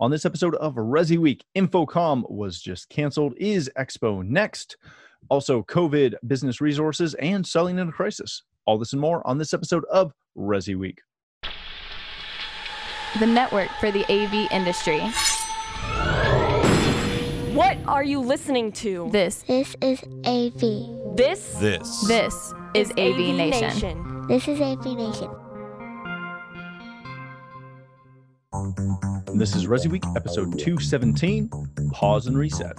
On this episode of Resi Week, InfoComm was just canceled. Is Expo next? Also, COVID, business resources, and selling in a crisis. All this and more on this episode of Resi Week. The network for the AV industry. What are you listening to? This, This is AV. This This. this is AV, Nation. This is AV Nation. This is Resi Week, episode 217. Pause and reset.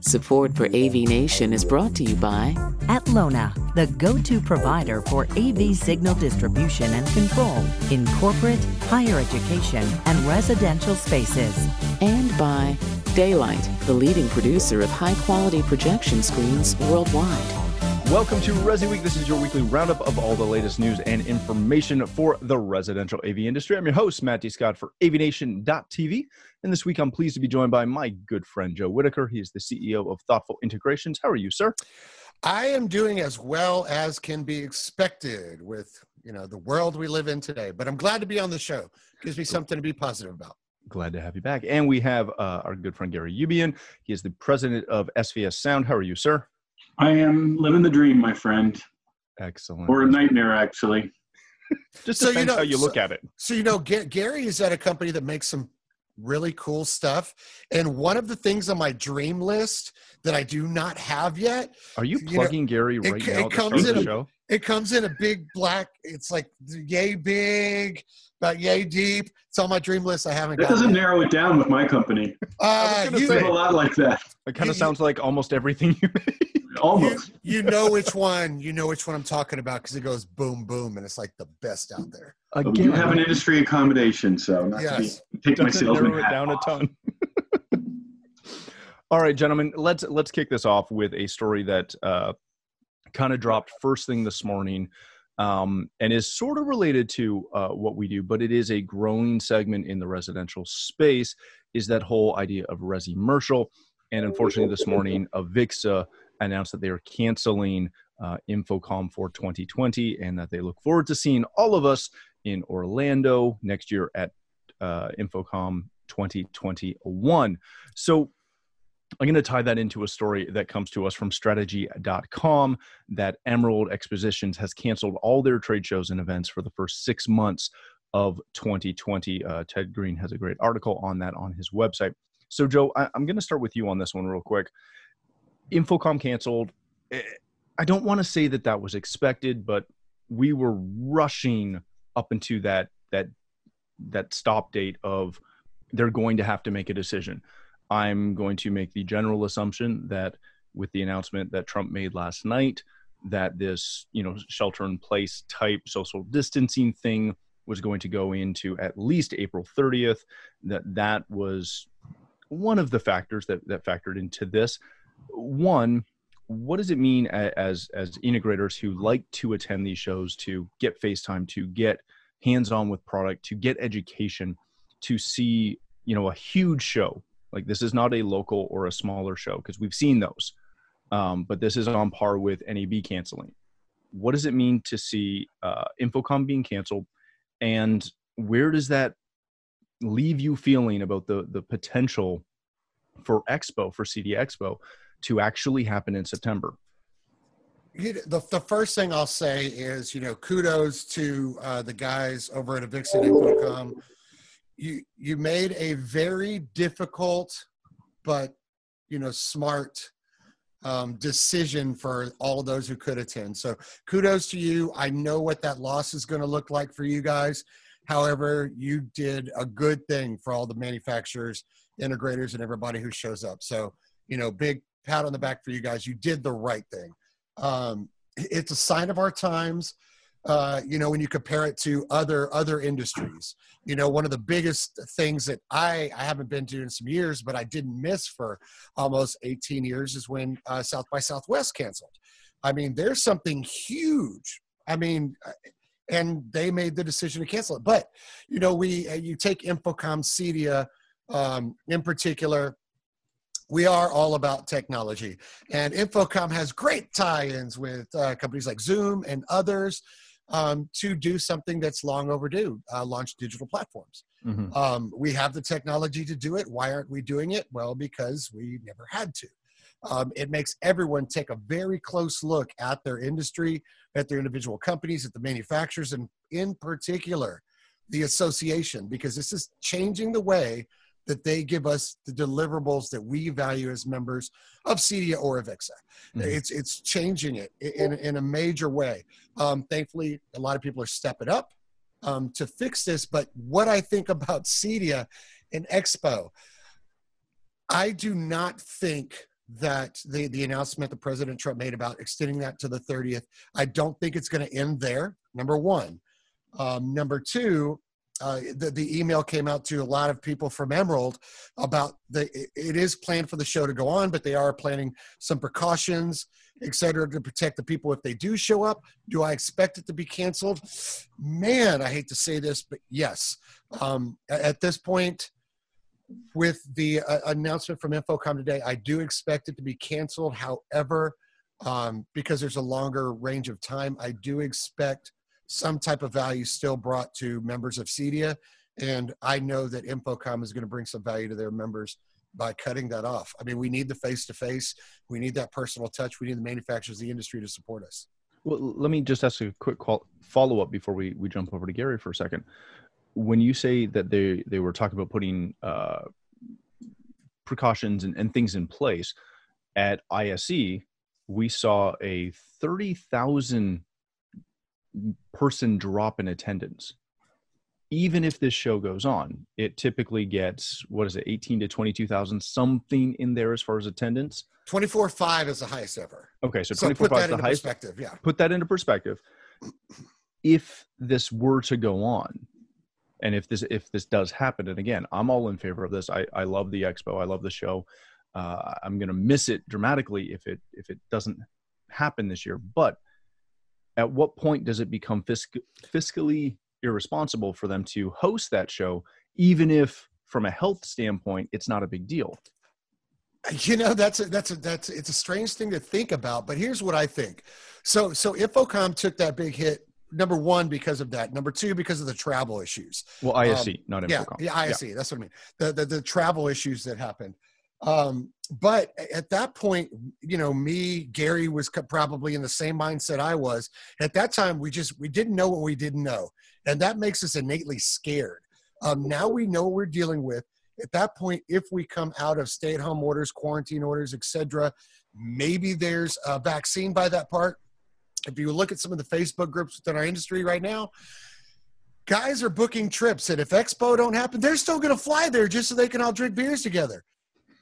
Support for AV Nation is brought to you by Atlona, the go to provider for AV signal distribution and control in corporate, higher education, and residential spaces. and by Da-Lite, the leading producer of high quality projection screens worldwide. Welcome to Resi Week. This is your weekly roundup of all the latest news and information for the residential AV industry. I'm your host, Matt D. Scott for AVNation.tv. And this week I'm pleased to be joined by my good friend, Joe Whitaker. He is the CEO of Thoughtful Integrations. How are you, sir? I am doing as well as can be expected with you know the world we live in today. But I'm glad to be on the show. Gives me something to be positive about. Glad to have you back. And we have uh, our good friend, Gary Yacoubian. He is the president of SVS Sound. How are you, sir? I am living the dream, my friend, Excellent. or a nightmare, actually. Just So, you depends know, how you so- look at it. So you know, Ga- Gary is at a company that makes some really cool stuff. And one of the things on my dream list that I do not have yet, Are you you know, plugging Gary it right c- now it comes in the a- show? it comes in a big black. It's like yay big, about yay deep. It's on my dream list. I haven't That got. doesn't it. narrow it down with my company. Uh, gonna you, We have a lot like that. It kind of sounds like almost everything you make. You, Almost. you know which one. You know which one I'm talking about because it goes boom boom, and it's like the best out there. But we do have an industry accommodation, so not Yes. to be, take my doesn't salesman narrow it hat down a ton. All right, gentlemen, let's let's kick this off with a story that uh, kind of dropped first thing this morning, um, and is sort of related to uh, what we do, but it is a growing segment in the residential space. Is that whole idea of resi commercial? And unfortunately, this morning, Avixa announced that they are canceling uh, InfoComm for 2020, and that they look forward to seeing all of us in Orlando next year at uh, InfoComm 2021. So I'm going to tie that into a story that comes to us from strategy.com that Emerald Expositions has canceled all their trade shows and events for the first six months of 2020. Uh, Ted Green has a great article on that on his website. So, Joe, I, I'm going to start with you on this one real quick. InfoComm canceled. Eh, I don't want to say that that was expected, but we were rushing up into that that that stop date of they're going to have to make a decision. I'm going to make the general assumption that with the announcement that Trump made last night that this, you know, shelter in place type social distancing thing was going to go into at least April 30th that that was one of the factors that that factored into this. One, what does it mean as as integrators who like to attend these shows to get FaceTime to get hands on with product to get education to see you know a huge show? Like this is not a local or a smaller show because we've seen those um, but this is on par with nab canceling. What does it mean to see uh, InfoComm being canceled? And where does that leave you feeling about the the potential for expo for CEDIA Expo to actually happen in september the, the first thing I'll say is, you know, kudos to uh, the guys over at Avixit InfoComm. You you made a very difficult, but you know, smart um, decision for all those who could attend. So kudos to you. I know what that loss is going to look like for you guys. However, you did a good thing for all the manufacturers, integrators, and everybody who shows up. So you know, big pat on the back for you guys. You did the right thing. Um, it's a sign of our times uh, you know when you compare it to other other industries. You know one of the biggest things that i i haven't been to in some years but i didn't miss for almost 18 years is when uh, south by southwest canceled. I mean there's something huge. I mean uh, and they made the decision to cancel it. But you know we uh, you take InfoComm cedia um, in particular we are all about technology and InfoComm has great tie-ins with uh, companies like zoom and others um, to do something that's long overdue uh, launch digital platforms Mm-hmm. Um, we have the technology to do it. Why aren't we doing it? Well, because we never had to. Um, it makes everyone take a very close look at their industry, at their individual companies, at the manufacturers, and in particular, the association, because this is changing the way that they give us the deliverables that we value as members of CEDIA or AVIXA. Mm-hmm. It's it's changing it in, in a major way. Um, thankfully, a lot of people are stepping up um, to fix this. But what I think about CEDIA and Expo, I do not think that the, the announcement that President Trump made about extending that to the 30th, I don't think it's going to end there, number one. Um, number two, uh, the, the email came out to a lot of people from Emerald about the it is planned for the show to go on, but they are planning some precautions, et cetera, to protect the people if they do show up. Do I expect it to be canceled? Man, I hate to say this, but yes. Um, at this point, with the uh, announcement from InfoComm today, I do expect it to be canceled. However, um, because there's a longer range of time, I do expect some type of value still brought to members of CEDIA. And I know that InfoComm is going to bring some value to their members by cutting that off. I mean, we need the face to face, we need that personal touch, we need the manufacturers, the industry to support us. Well, let me just ask a quick follow up before we, we jump over to Gary for a second when you say that they they were talking about putting uh, precautions and, and things in place at ISE, we saw a thirty thousand person drop in attendance. Even if this show goes on, it typically gets what is it, eighteen to twenty two thousand, something in there as far as attendance. Twenty four five is the highest ever. Okay, so twenty four five is the highest. Perspective, yeah. Put that into perspective. If this were to go on, and if this if this does happen and again i'm all in favor of this i i love the expo i love the show uh, i'm going to miss it dramatically if it if it doesn't happen this year but at what point does it become fisc- fiscally irresponsible for them to host that show even if from a health standpoint it's not a big deal? You know that's a, that's a, that's it's a strange thing to think about but here's what i think. So so InfoComm took that big hit number one because of that. Number two because of the travel issues. Well ISE um, not InfoComm. yeah yeah ISE yeah. that's what i mean. The, the, the travel issues that happened um but at that point you know me gary was probably in the same mindset i was at that time we just we didn't know what we didn't know and that makes us innately scared um now we know what we're dealing with at that point if we come out of stay-at-home orders quarantine orders etc maybe there's a vaccine by that part if you look at some of the Facebook groups within our industry right now, guys are booking trips. And if Expo don't happen, they're still going to fly there just so they can all drink beers together.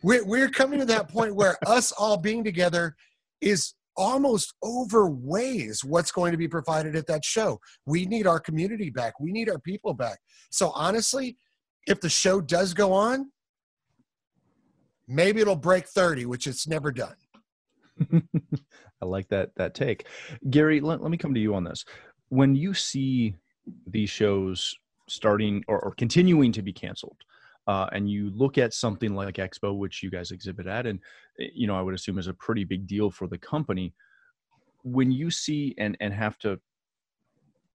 We're, we're coming to that point where us all being together is almost overweighs what's going to be provided at that show. We need our community back. We need our people back. So honestly, if the show does go on, maybe it'll break 30, which it's never done. I like that that take. Gary, let, let me come to you on this. When you see these shows starting or, or continuing to be canceled, uh, and you look at something like Expo, which you guys exhibit at, and eh, you know I would assume is a pretty big deal for the company. When you see and and have to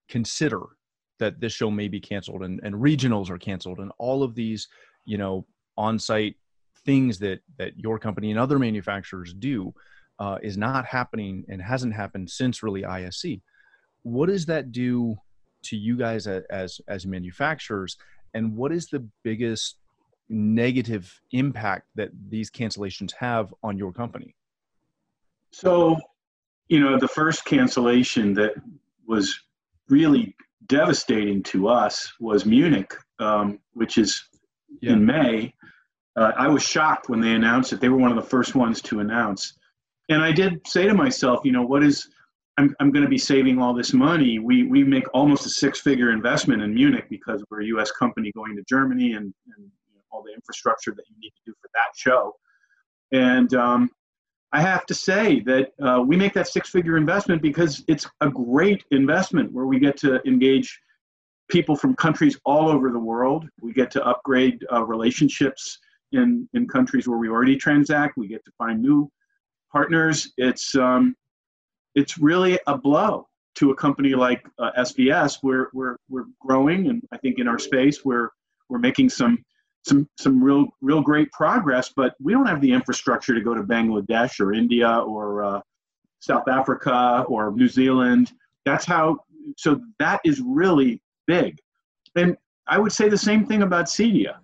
consider that this show may be canceled and, and regionals are canceled and all of these you know on-site things that that your company and other manufacturers do uh, is not happening and hasn't happened since really ISE. What does that do to you guys as as manufacturers, and what is the biggest negative impact that these cancellations have on your company? So, you know, the first cancellation that was really devastating to us was Munich, um, which is yeah. in May. Uh, I was shocked when they announced it. They were one of the first ones to announce and I did say to myself, you know, what is I'm, I'm going to be saving all this money. We, we make almost a six figure investment in Munich because we're a US company going to Germany and, and all the infrastructure that you need to do for that show. And um, I have to say that uh, we make that six figure investment because it's a great investment where we get to engage people from countries all over the world. We get to upgrade uh, relationships in, in countries where we already transact. We get to find new partners, it's um, it's really a blow to a company like uh, SVS. We're we're we're growing, and I think in our space we're we're making some some some real real great progress, but we don't have the infrastructure to go to Bangladesh or India or uh, South Africa or New Zealand. That's how. So that is really big, and I would say the same thing about Cedia.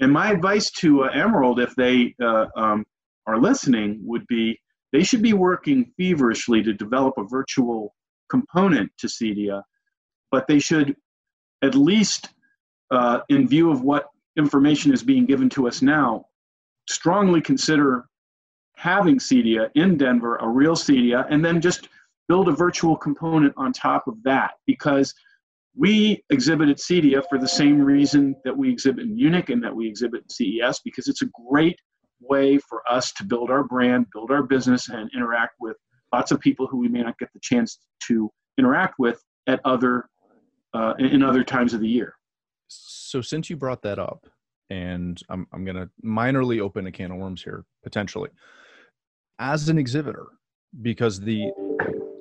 And my advice to uh, Emerald, if they uh, um, are listening, would be they should be working feverishly to develop a virtual component to Cedia, but they should at least, uh, in view of what information is being given to us now, strongly consider having Cedia in Denver, a real Cedia, and then just build a virtual component on top of that because we exhibit at Cedia for the same reason that we exhibit in Munich and that we exhibit at CES because it's a great way for us to build our brand, build our business, and interact with lots of people who we may not get the chance to interact with at other uh, in other times of the year. So since you brought that up, and I'm I'm going to minorly open a can of worms here potentially, as an exhibitor, because the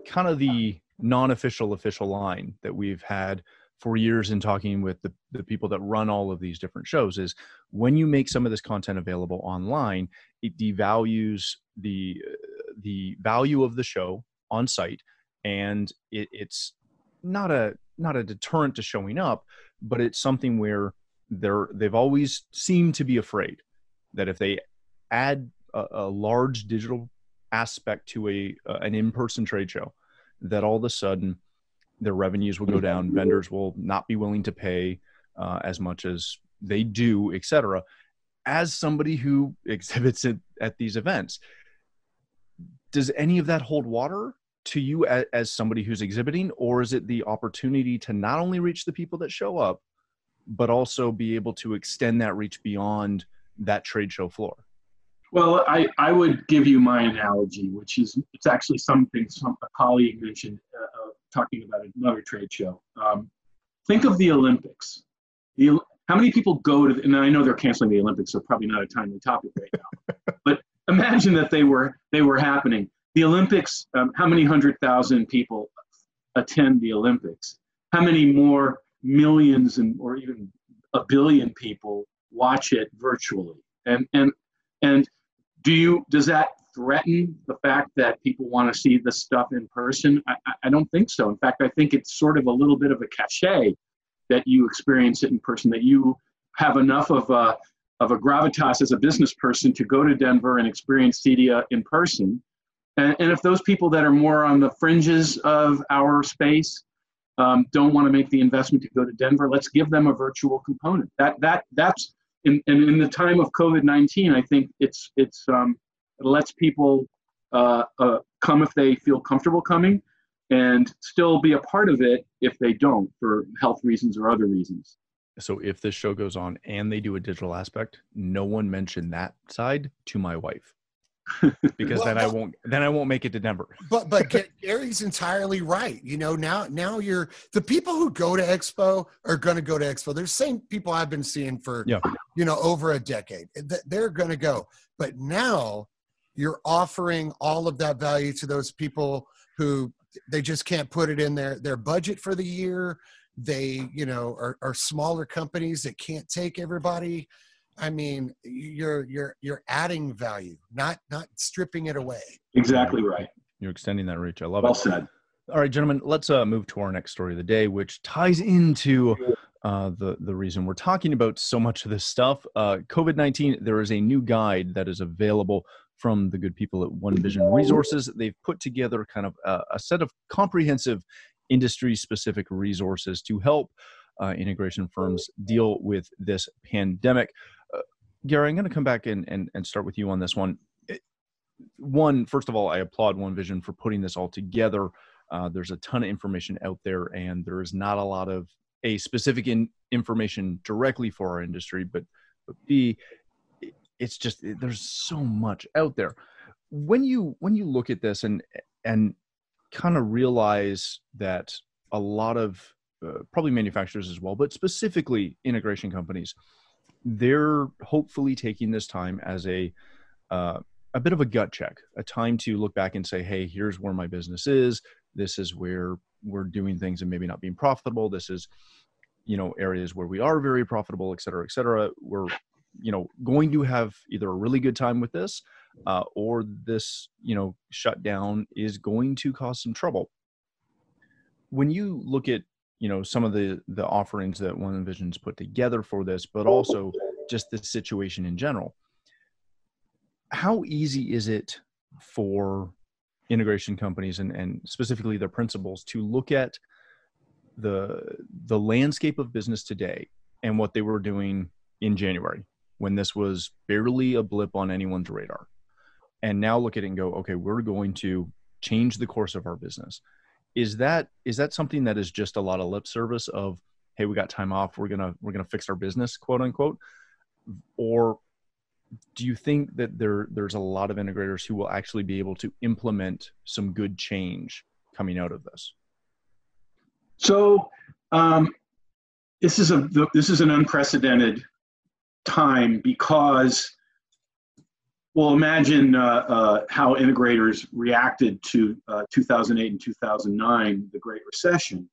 kind of the non-official official line that we've had for years in talking with the, the people that run all of these different shows is when you make some of this content available online it devalues the the value of the show on site and it, it's not a not a deterrent to showing up but it's something where they're they've always seemed to be afraid that if they add a, a large digital aspect to a uh, an in-person trade show that all of a sudden their revenues will go down vendors will not be willing to pay uh, as much as they do etc as somebody who exhibits it at these events does any of that hold water to you as, as somebody who's exhibiting or is it the opportunity to not only reach the people that show up but also be able to extend that reach beyond that trade show floor well, I, I would give you my analogy, which is it's actually something some a colleague mentioned uh, uh, talking about another trade show. Um, think of the Olympics. The, how many people go to? The, and I know they're canceling the Olympics, so probably not a timely topic right now. but imagine that they were they were happening. The Olympics. Um, how many hundred thousand people attend the Olympics? How many more millions and or even a billion people watch it virtually? And and and do you does that threaten the fact that people want to see the stuff in person? I, I don't think so. In fact, I think it's sort of a little bit of a cachet that you experience it in person, that you have enough of a, of a gravitas as a business person to go to Denver and experience Cedia in person. And, and if those people that are more on the fringes of our space um, don't want to make the investment to go to Denver, let's give them a virtual component. That, that, that's in, and in the time of COVID-19, I think it's it's um, it lets people uh, uh, come if they feel comfortable coming, and still be a part of it if they don't for health reasons or other reasons. So if this show goes on and they do a digital aspect, no one mentioned that side to my wife because well, then I won't then I won't make it to Denver. but but Gary's entirely right. You know, now now you're the people who go to Expo are going to go to Expo. There's same people I've been seeing for yeah. you know over a decade. They're going to go. But now you're offering all of that value to those people who they just can't put it in their their budget for the year. They, you know, are, are smaller companies that can't take everybody I mean, you're you're you're adding value, not not stripping it away. Exactly right. You're extending that reach. I love well it. Well said. All right, gentlemen, let's uh, move to our next story of the day, which ties into uh, the the reason we're talking about so much of this stuff. Uh, COVID nineteen. There is a new guide that is available from the good people at One Vision Resources. They've put together kind of a, a set of comprehensive industry specific resources to help uh, integration firms deal with this pandemic. Gary, I'm going to come back and, and, and start with you on this one. One, first of all, I applaud One Vision for putting this all together. Uh, there's a ton of information out there, and there is not a lot of a specific in, information directly for our industry, but but B, it's just there's so much out there. When you when you look at this and and kind of realize that a lot of uh, probably manufacturers as well, but specifically integration companies they're hopefully taking this time as a uh, a bit of a gut check, a time to look back and say, "Hey, here's where my business is. This is where we're doing things and maybe not being profitable. This is you know areas where we are very profitable, et cetera, et cetera. We're you know going to have either a really good time with this uh, or this you know shutdown is going to cause some trouble when you look at you know some of the the offerings that one visions put together for this but also just the situation in general. How easy is it for integration companies and, and specifically their principals to look at the the landscape of business today and what they were doing in January when this was barely a blip on anyone's radar? And now look at it and go okay we're going to change the course of our business is that is that something that is just a lot of lip service of hey we got time off. We're gonna we're gonna fix our business quote unquote? Or do you think that there there's a lot of integrators who will actually be able to implement some good change coming out of this? So um, this is a this is an unprecedented time because well imagine uh, uh, how integrators reacted to uh, 2008 and 2009 the great recession.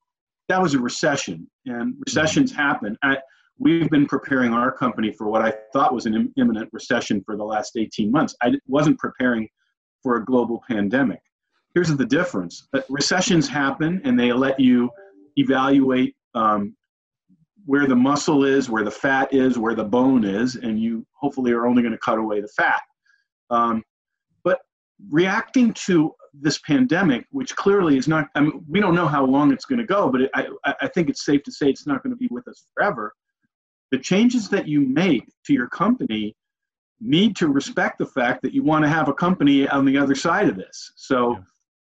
That was a recession and recessions happen. I, we've been preparing our company for what i thought was an imminent recession for the last 18 months. I wasn't preparing for a global pandemic. Here's the difference. Recessions happen and they let you evaluate um, where the muscle is, where the fat is, where the bone is, and you hopefully are only going to cut away the fat. Um, but reacting to this pandemic, which clearly is not, I mean, we don't know how long it's going to go, but it, I, I think it's safe to say it's not going to be with us forever. The changes that you make to your company need to respect the fact that you want to have a company on the other side of this. So yeah.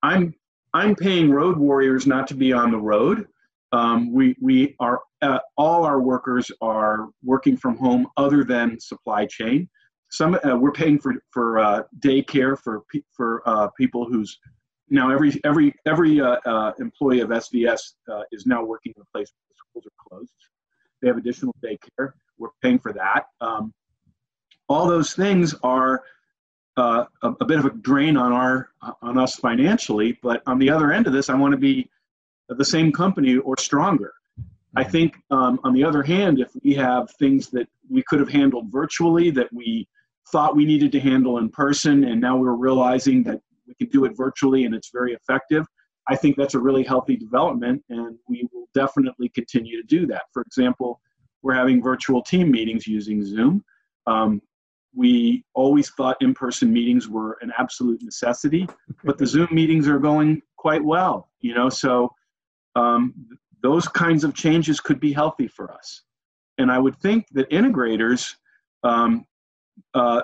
I'm I'm paying road warriors not to be on the road. Um, we we are uh, all our workers are working from home other than supply chain. Some uh, we're paying for for uh, daycare for for uh, people who's now every every every uh, uh, employee of SVS is now working in a place where the schools are closed. They have additional daycare. We're paying for that. Um, all those things are uh, a, a, bit of a drain on our on us financially. But on the other end of this, I want to be the same company or stronger. I think um, on the other hand, if we have things that we could have handled virtually that we thought we needed to handle in person, and now we're realizing that we can do it virtually and it's very effective. I think that's a really healthy development, and we will definitely continue to do that. For example, we're having virtual team meetings using Zoom. Um, we always thought in-person meetings were an absolute necessity but the zoom meetings are going quite well you know so um, those kinds of changes could be healthy for us and i would think that integrators um, uh,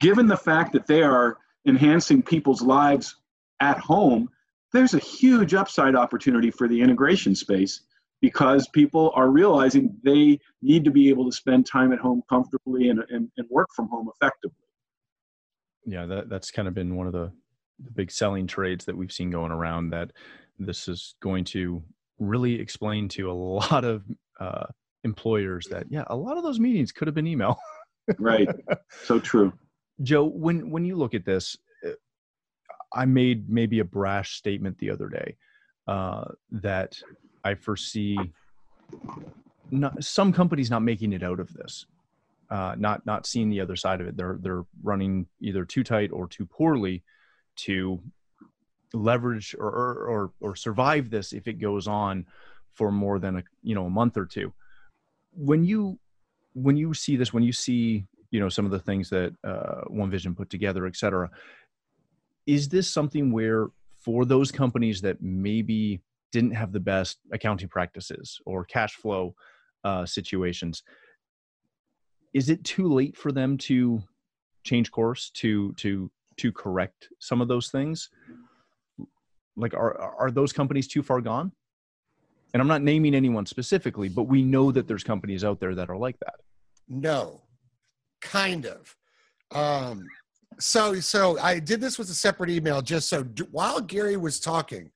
given the fact that they are enhancing people's lives at home there's a huge upside opportunity for the integration space because people are realizing they need to be able to spend time at home comfortably and, and, and work from home effectively. Yeah, that, that's kind of been one of the, the big selling trades that we've seen going around that this is going to really explain to a lot of uh, employers that, yeah, a lot of those meetings could have been email. right. So true. Joe, when, when you look at this, I made maybe a brash statement the other day uh, that I foresee not, some companies not making it out of this, uh, not not seeing the other side of it. They're they're running either too tight or too poorly to leverage or or, or survive this if it goes on for more than a you know a month or two. When you when you see this, when you see you know some of the things that uh, One Vision put together, et cetera, is this something where for those companies that maybe didn't have the best accounting practices or cash flow uh, situations is it too late for them to change course to to to correct some of those things? Like are are those companies too far gone and i'm not naming anyone specifically but we know that there's companies out there that are like that. No. Kind of. Um so so i did this with a separate email just so while gary was talking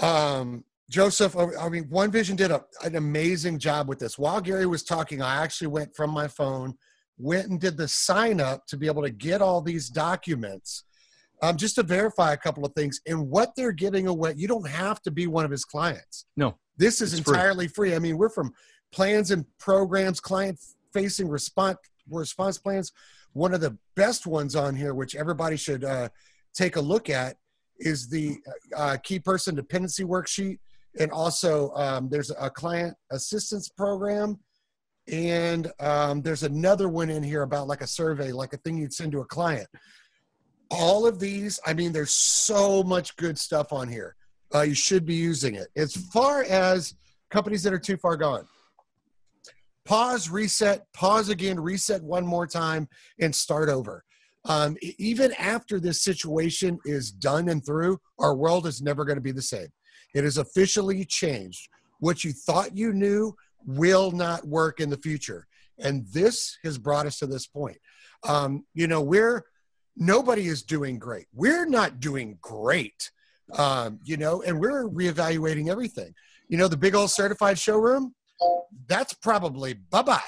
um, Joseph, I mean, One Vision did a, an amazing job with this. While Gary was talking, I actually went from my phone, went and did the sign up to be able to get all these documents, um, just to verify a couple of things. And what they're giving away, you don't have to be one of his clients. No. This is It's free. entirely free. I mean, we're from plans and programs, client facing response response plans. One of the best ones on here, which everybody should uh, take a look at, is the uh, key person dependency worksheet, and also um, there's a client assistance program, and um, there's another one in here about like a survey, like a thing you'd send to a client. All of these, I mean, there's so much good stuff on here. Uh, you should be using it. As far as companies that are too far gone, pause, reset, pause again, reset one more time, and start over. Um, even after this situation is done and through, our world is never going to be the same. It is officially changed. What you thought you knew will not work in the future. And this has brought us to this point. Um, you know, we're nobody is doing great. We're not doing great. Um, you know, and we're reevaluating everything. You know, the big old certified showroom, that's probably bye bye.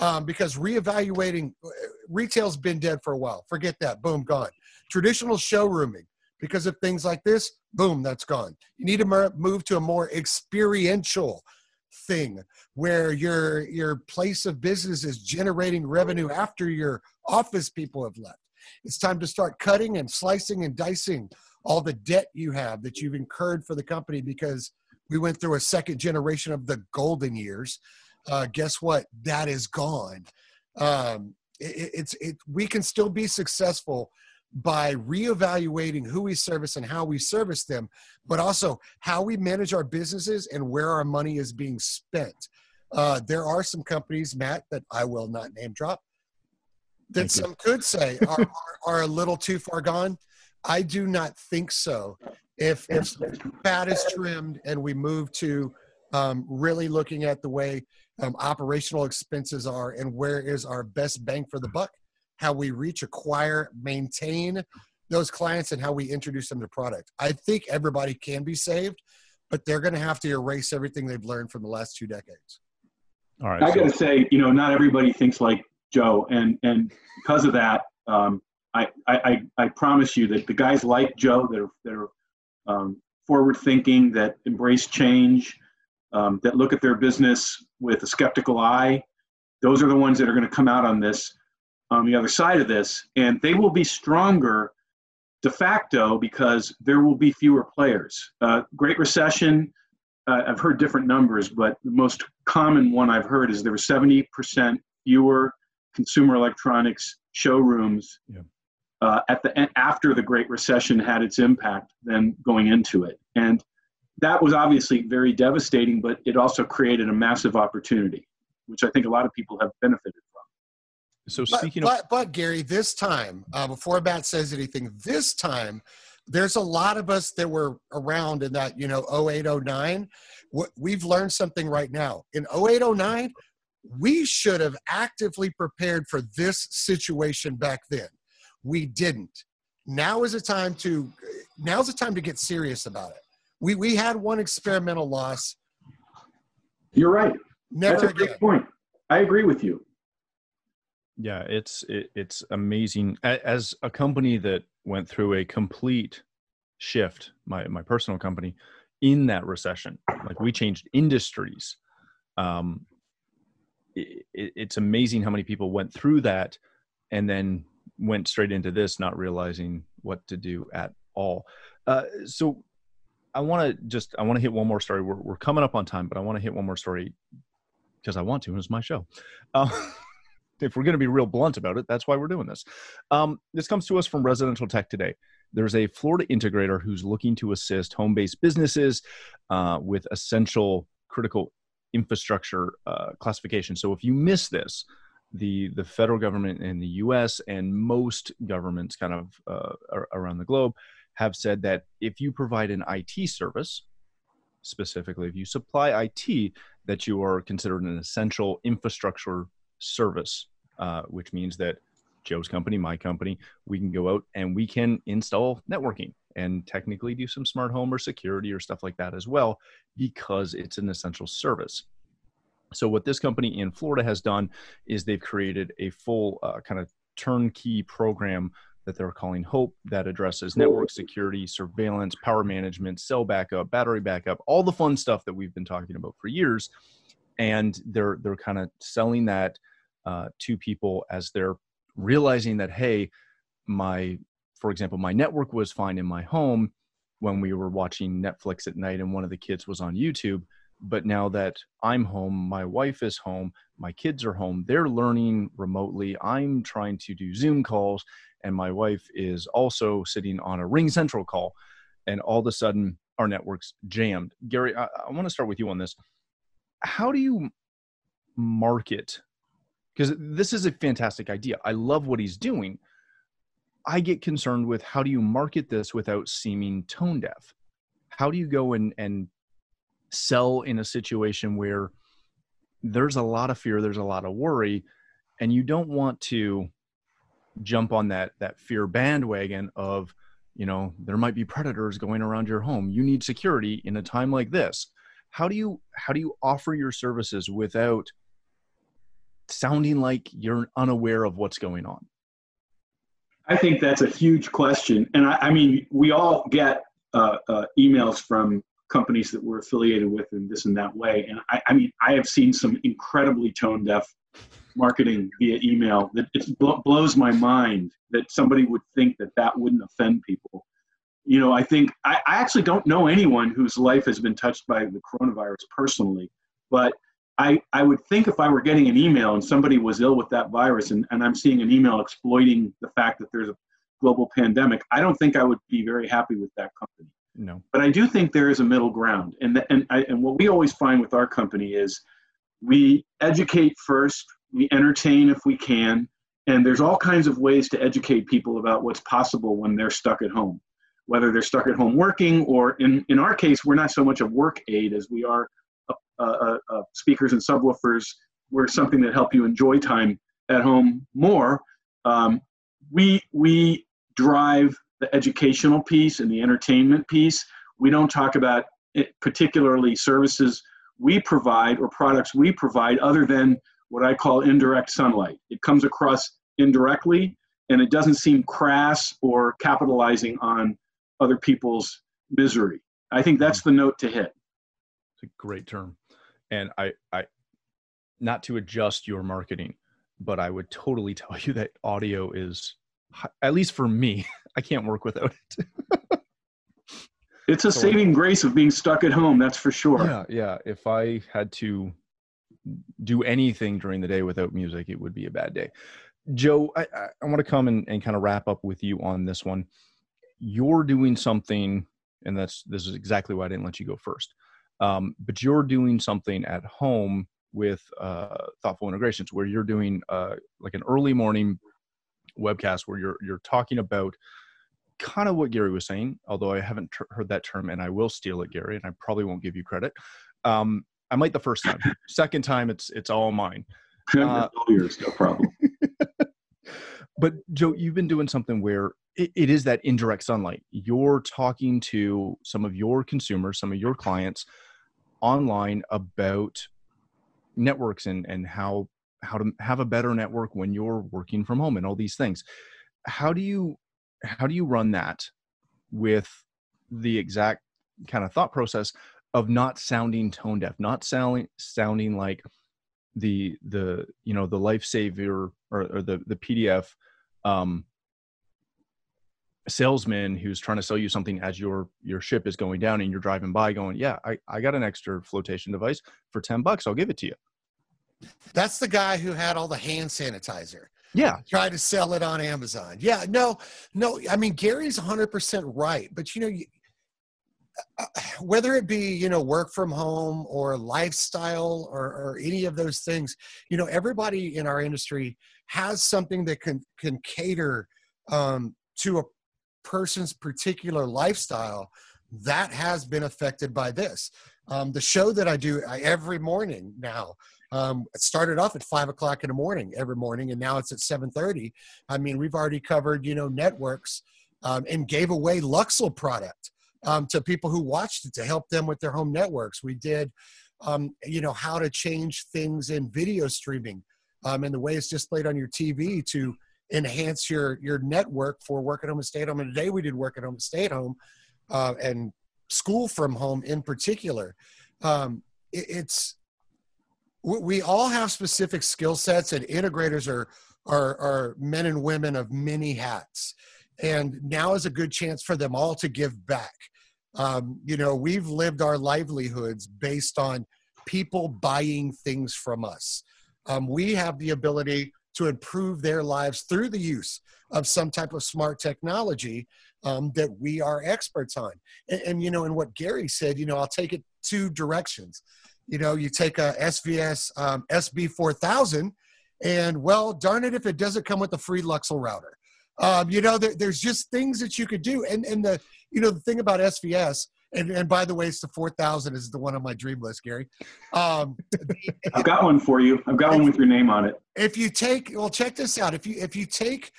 Um, because reevaluating retail's been dead for a while. Forget that. Boom, gone. Traditional showrooming, because of things like this, boom, that's gone. You need to move to a more experiential thing where your your place of business is generating revenue after your office people have left. It's time to start cutting and slicing and dicing all the debt you have that you've incurred for the company because we went through a second generation of the golden years. Uh, guess what? That is gone. Um, it, it's it. We can still be successful by reevaluating who we service and how we service them, but also how we manage our businesses and where our money is being spent. Uh, there are some companies, Matt, that I will not name drop, that Thank you. some could say are, are, are a little too far gone. I do not think so. If if fat is trimmed and we move to um, really looking at the way um, operational expenses are and where is our best bang for the buck, how we reach, acquire, maintain those clients, and how we introduce them to product. I think everybody can be saved, but they're going to have to erase everything they've learned from the last two decades. All right. I so- got to say, you know, not everybody thinks like Joe, and and because of that, um, I, I I promise you that the guys like Joe that are that are um, forward thinking, that embrace change, um, that look at their business with a skeptical eye, those are the ones that are going to come out on this on the other side of this, and they will be stronger de facto because there will be fewer players. Uh, Great Recession. Uh, I've heard different numbers, but the most common one I've heard is there were 70% fewer consumer electronics showrooms Yeah. uh, at the after the Great Recession had its impact than going into it, and that was obviously very devastating. But it also created a massive opportunity, which I think a lot of people have benefited from. so But, speaking of but, but Gary, this time, uh, before Matt says anything, this time, there's a lot of us that were around in that, you know, 0809 We've learned something right now. In 08, 09, we should have actively prepared for this situation back then. We didn't. Now is a time to now's the time to get serious about it. We we had one experimental loss. You're right. Never That's a again. great point. I agree with you. yeah it's it, it's amazing as a company that went through a complete shift my my personal company in that recession like we changed industries um it, it's amazing how many people went through that and then went straight into this not realizing what to do at all uh so i want to just i want to hit one more story we're, we're coming up on time but i want to hit one more story because i want to and it's my show uh, if we're going to be real blunt about it, that's why we're doing this. Um, this comes to us from Residential Tech today. There's a Florida integrator who's looking to assist home based businesses uh, with essential critical infrastructure uh, classification. So if you miss this, the, the federal government in the US and most governments kind of uh, around the globe have said that if you provide an IT service, specifically if you supply IT, that you are considered an essential infrastructure service, uh, which means that Joe's company, my company, we can go out and we can install networking and technically do some smart home or security or stuff like that as well because it's an essential service. So, what this company in Florida has done is they've created a full uh, kind of turnkey program that they're calling Hope that addresses network security, surveillance, power management, cell backup, battery backup, all the fun stuff that we've been talking about for years. And they're they're kind of selling that uh, to people as they're realizing that hey, my for example, my network was fine in my home when we were watching Netflix at night and one of the kids was on YouTube. But now that I'm home, my wife is home, my kids are home, they're learning remotely. I'm trying to do Zoom calls and my wife is also sitting on a Ring Central call, and all of a sudden our network's jammed. Gary, I, I want to start with you on this. How do you market? Because this is a fantastic idea. I love what he's doing. I get concerned with how do you market this without seeming tone deaf? How do you go and, and sell in a situation where there's a lot of fear, there's a lot of worry, and you don't want to jump on that that fear bandwagon of you know there might be predators going around your home. You need security in a time like this. How do you how do you offer your services without sounding like you're unaware of what's going on i think that's a huge question. And i, I mean we all get uh, uh, emails from companies that we're affiliated with in this and that way. And I, I mean i have seen some incredibly tone deaf marketing via email that it blows my mind that somebody would think that that wouldn't offend people. You know i think I, I, actually don't know anyone whose life has been touched by the coronavirus personally but I, I would think if i were getting an email and somebody was ill with that virus and, and i'm seeing an email exploiting the fact that there's a global pandemic i don't think i would be very happy with that company. No. But i do think there is a middle ground and, and, I, and what we always find with our company is we educate first we entertain if we can, and there's all kinds of ways to educate people about what's possible when they're stuck at home, whether they're stuck at home working, or in, in our case, we're not so much a work aid as we are a, a, a speakers and subwoofers. We're something that helped you enjoy time at home more. Um, we we drive the educational piece and the entertainment piece. We don't talk about it, particularly services we provide or products we provide other than what I call indirect sunlight. It comes across indirectly and it doesn't seem crass or capitalizing on other people's misery. I think that's hmm. the note to hit. It's a great term. And I, I, not to adjust your marketing, but I would totally tell you that audio is, at least for me, I can't work without it. it's a saving grace of being stuck at home, that's for sure. Yeah, yeah. If I had to do anything during the day without music, it would be a bad day. Joe, I, I, I want to come and, and kind of wrap up with you on this one. You're doing something, and that's this is exactly why I didn't let you go first. Um, but you're doing something at home with uh, thoughtful integrations where you're doing uh, like an early morning webcast where you're you're talking about kind of what Gary was saying, although I haven't tr- heard that term and I will steal it, Gary, and I probably won't give you credit. Um, I might the first time. Second time, it's it's all mine. Uh, yours, no problem. but Joe, you've been doing something where it, it is that indirect sunlight. You're talking to some of your consumers, some of your clients online about networks and and how how to have a better network when you're working from home and all these things. How do you how do you run that with the exact kind of thought process of not sounding tone deaf, not sounding sounding like the the you know the life savior or, or the the PDF um, salesman who's trying to sell you something as your your ship is going down and you're driving by going yeah I, I got an extra flotation device for 10 bucks i'll give it to you. That's the guy who had all the hand sanitizer. Yeah. Try to sell it on amazon. Yeah no no i mean gary's 100% right but you know uh, whether it be you know work from home or lifestyle or, or any of those things you know everybody in our industry has something that can can cater um, to a person's particular lifestyle that has been affected by this um, the show that i do every morning now um, it started off at five o'clock in the morning every morning and now it's at 7.30 i mean we've already covered you know networks um, and gave away Luxul product um, to people who watched it to help them with their home networks. We did, um, you know, how to change things in video streaming um, and the way it's displayed on your TV to enhance your your network for work at home and stay at home. And today we did work at home and stay at home, uh, and school from home in particular. Um, it, it's we all have specific skill sets, and integrators are, are are men and women of many hats. And now is a good chance for them all to give back. Um, you know, we've lived our livelihoods based on people buying things from us. Um, we have the ability to improve their lives through the use of some type of smart technology um, that we are experts on. And, and, you know, and what Gary said, you know, I'll take it two directions. You know, you take a SVS um, SB4000, and well, darn it if it doesn't come with a free Luxul router. Um, you know, there, there's just things that you could do. And, and the, you know, the thing about SVS, and, and by the way, it's the 4000 is the one on my dream list, Gary. Um, I've got one for you. I've got one with your name on it. If you take, well, check this out. If you, if you take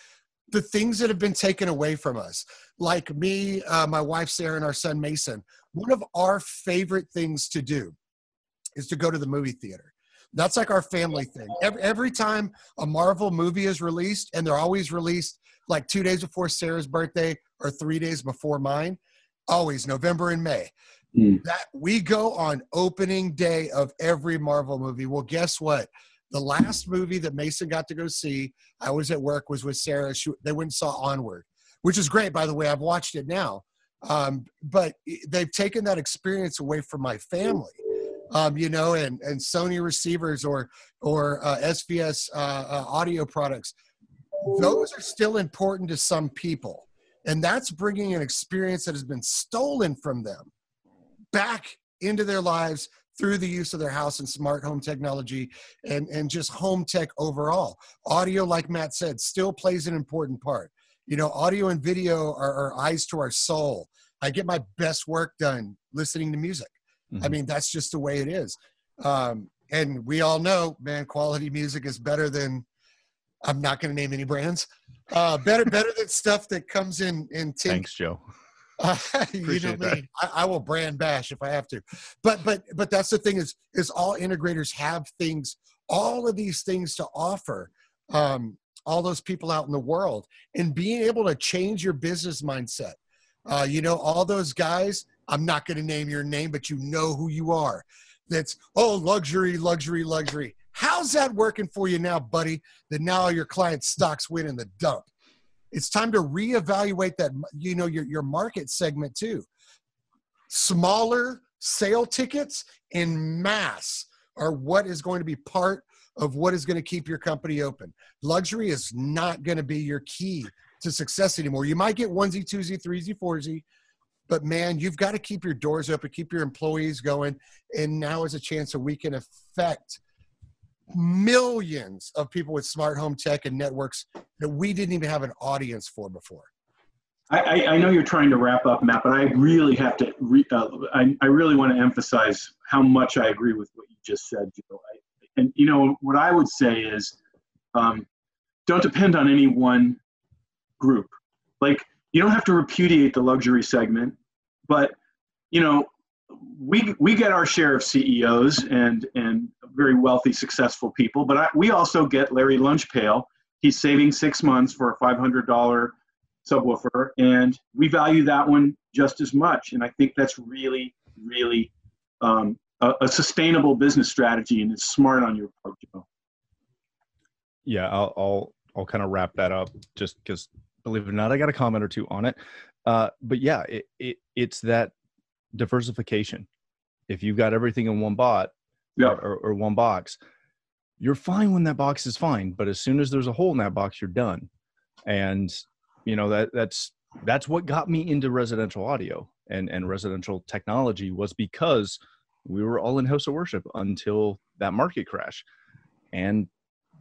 the things that have been taken away from us, like me, uh, my wife, Sarah, and our son, Mason, one of our favorite things to do is to go to the movie theater. That's like our family thing. Every, every time a Marvel movie is released, and they're always released like two days before Sarah's birthday or three days before mine, always November and May. Mm. That we go on opening day of every Marvel movie. Well, guess what? The last movie that Mason got to go see, I was at work, was with Sarah. She, they went and saw Onward, which is great, by the way. I've watched it now. Um, but they've taken that experience away from my family. Um, you know, and, and Sony receivers or or uh, SVS uh, uh, audio products, those are still important to some people. And that's bringing an experience that has been stolen from them back into their lives through the use of their house and smart home technology and, and just home tech overall. Audio, like Matt said, still plays an important part. You know, audio and video are, are eyes to our soul. I get my best work done listening to music. Mm-hmm. I mean, that's just the way it is. Um, and we all know, man, quality music is better than I'm not going to name any brands. Uh, better, better than stuff that comes in in tin. Thanks, Joe. Uh, you know me. I, I, will brand bash if I have to. But but but that's the thing is is all integrators have things, all of these things to offer. Um, all those people out in the world and being able to change your business mindset. Uh, you know, all those guys. I'm not going to name your name, but you know who you are. That's oh luxury, luxury, luxury How's that working for you now, buddy? That now your client stocks win in the dump. It's time to reevaluate that, you know, your, your market segment too. Smaller sale tickets in mass are what is going to be part of what is going to keep your company open. Luxury is not going to be your key to success anymore. You might get onesie, twosie, threesie, foursy, but man, you've got to keep your doors open, keep your employees going. And now is a chance that we can affect millions of people with smart home tech and networks that we didn't even have an audience for before. I, I know you're trying to wrap up, Matt, but I really have to. Re, uh, I, I really want to emphasize how much I agree with what you just said, Joe. I, and you know what I would say is, um, don't depend on any one group. Like you don't have to repudiate the luxury segment, but you know we we get our share of CEOs and and very wealthy, successful people, but I, we also get Larry Lunchpail. He's saving six months for a five hundred dollar subwoofer, and we value that one just as much. And I think that's really, really um, a, a, sustainable business strategy, and it's smart on your part, Joe. Yeah, I'll I'll, I'll kind of wrap that up just because believe it or not, I got a comment or two on it. Uh, but yeah, it, it it's that diversification. If you've got everything in one bot yeah. or, or one box, you're fine when that box is fine. But as soon as there's a hole in that box, you're done. And you know that that's that's what got me into residential audio and and residential technology was because we were all in house of worship until that market crash and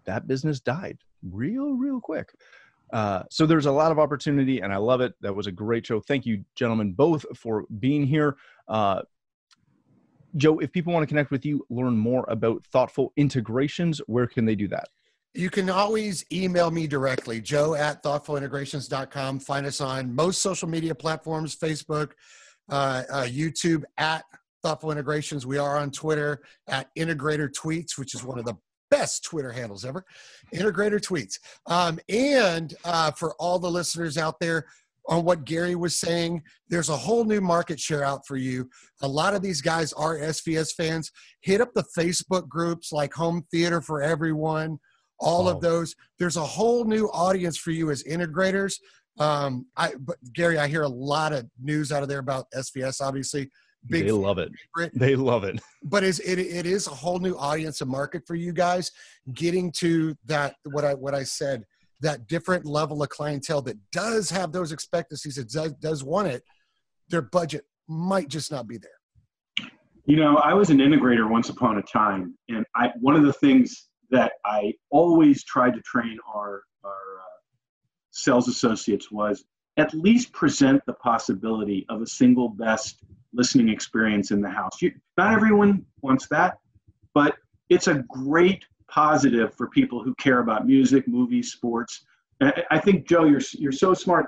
that business died real real quick uh, so there's a lot of opportunity, and I love it. That was a great show. Thank you, gentlemen, both for being here. Uh, Joe, if people want to connect with you, learn more about thoughtful integrations, where can they do that? You can always email me directly, joe at thoughtfulintegrations.com. Find us on most social media platforms Facebook, uh, uh, YouTube at Thoughtful Integrations. We are on Twitter at Integrator Tweets, which is one of the best Twitter handles ever, Integrator Tweets. Um, and uh, for all the listeners out there, on what Gary was saying, there's a whole new market share out for you. A lot of these guys are SVS fans. Hit up the Facebook groups like Home Theater for Everyone, all oh. of those. There's a whole new audience for you as integrators. Um, I, but Gary, I hear a lot of news out of there about SVS, obviously. Big they love it. Favorite. They love it. But is it, it is a whole new audience and market for you guys getting to that what I what I said that different level of clientele that does have those expectancies, that does, does want it, their budget might just not be there. You know, I was an integrator once upon a time, and I one of the things that I always tried to train our our uh, sales associates was at least present the possibility of a single best listening experience in the house. You, not everyone wants that, but it's a great positive for people who care about music, movies, sports. I think Joe, you're you're so smart.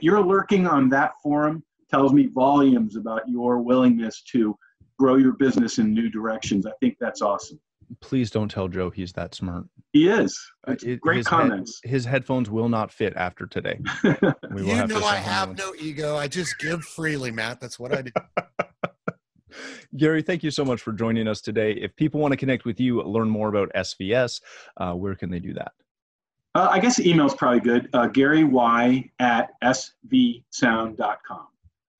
You're lurking on that forum tells me volumes about your willingness to grow your business in new directions. I think that's awesome. Please don't tell Joe he's that smart. He is. It, great his comments. Head, his headphones will not fit after today. We you know I have no ego. I just give freely, Matt. That's what I do. Gary, thank you so much for joining us today. If people want to connect with you, learn more about SVS, uh, where can they do that? Uh, I guess email is probably good. Uh, Gary Y at svsound.com.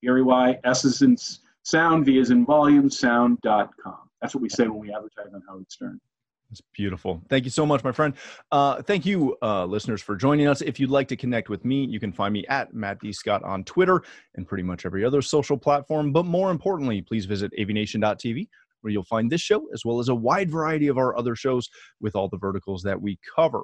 Gary Y, S is in sound, V is in volume, sound.com. That's what we say when we advertise on Howard Stern. It's beautiful. Thank you so much, my friend. Uh, thank you, uh, listeners, for joining us. If you'd like to connect with me, you can find me at Matt D. Scott on Twitter and pretty much every other social platform. But more importantly, please visit avnation.tv where you'll find this show as well as a wide variety of our other shows with all the verticals that we cover.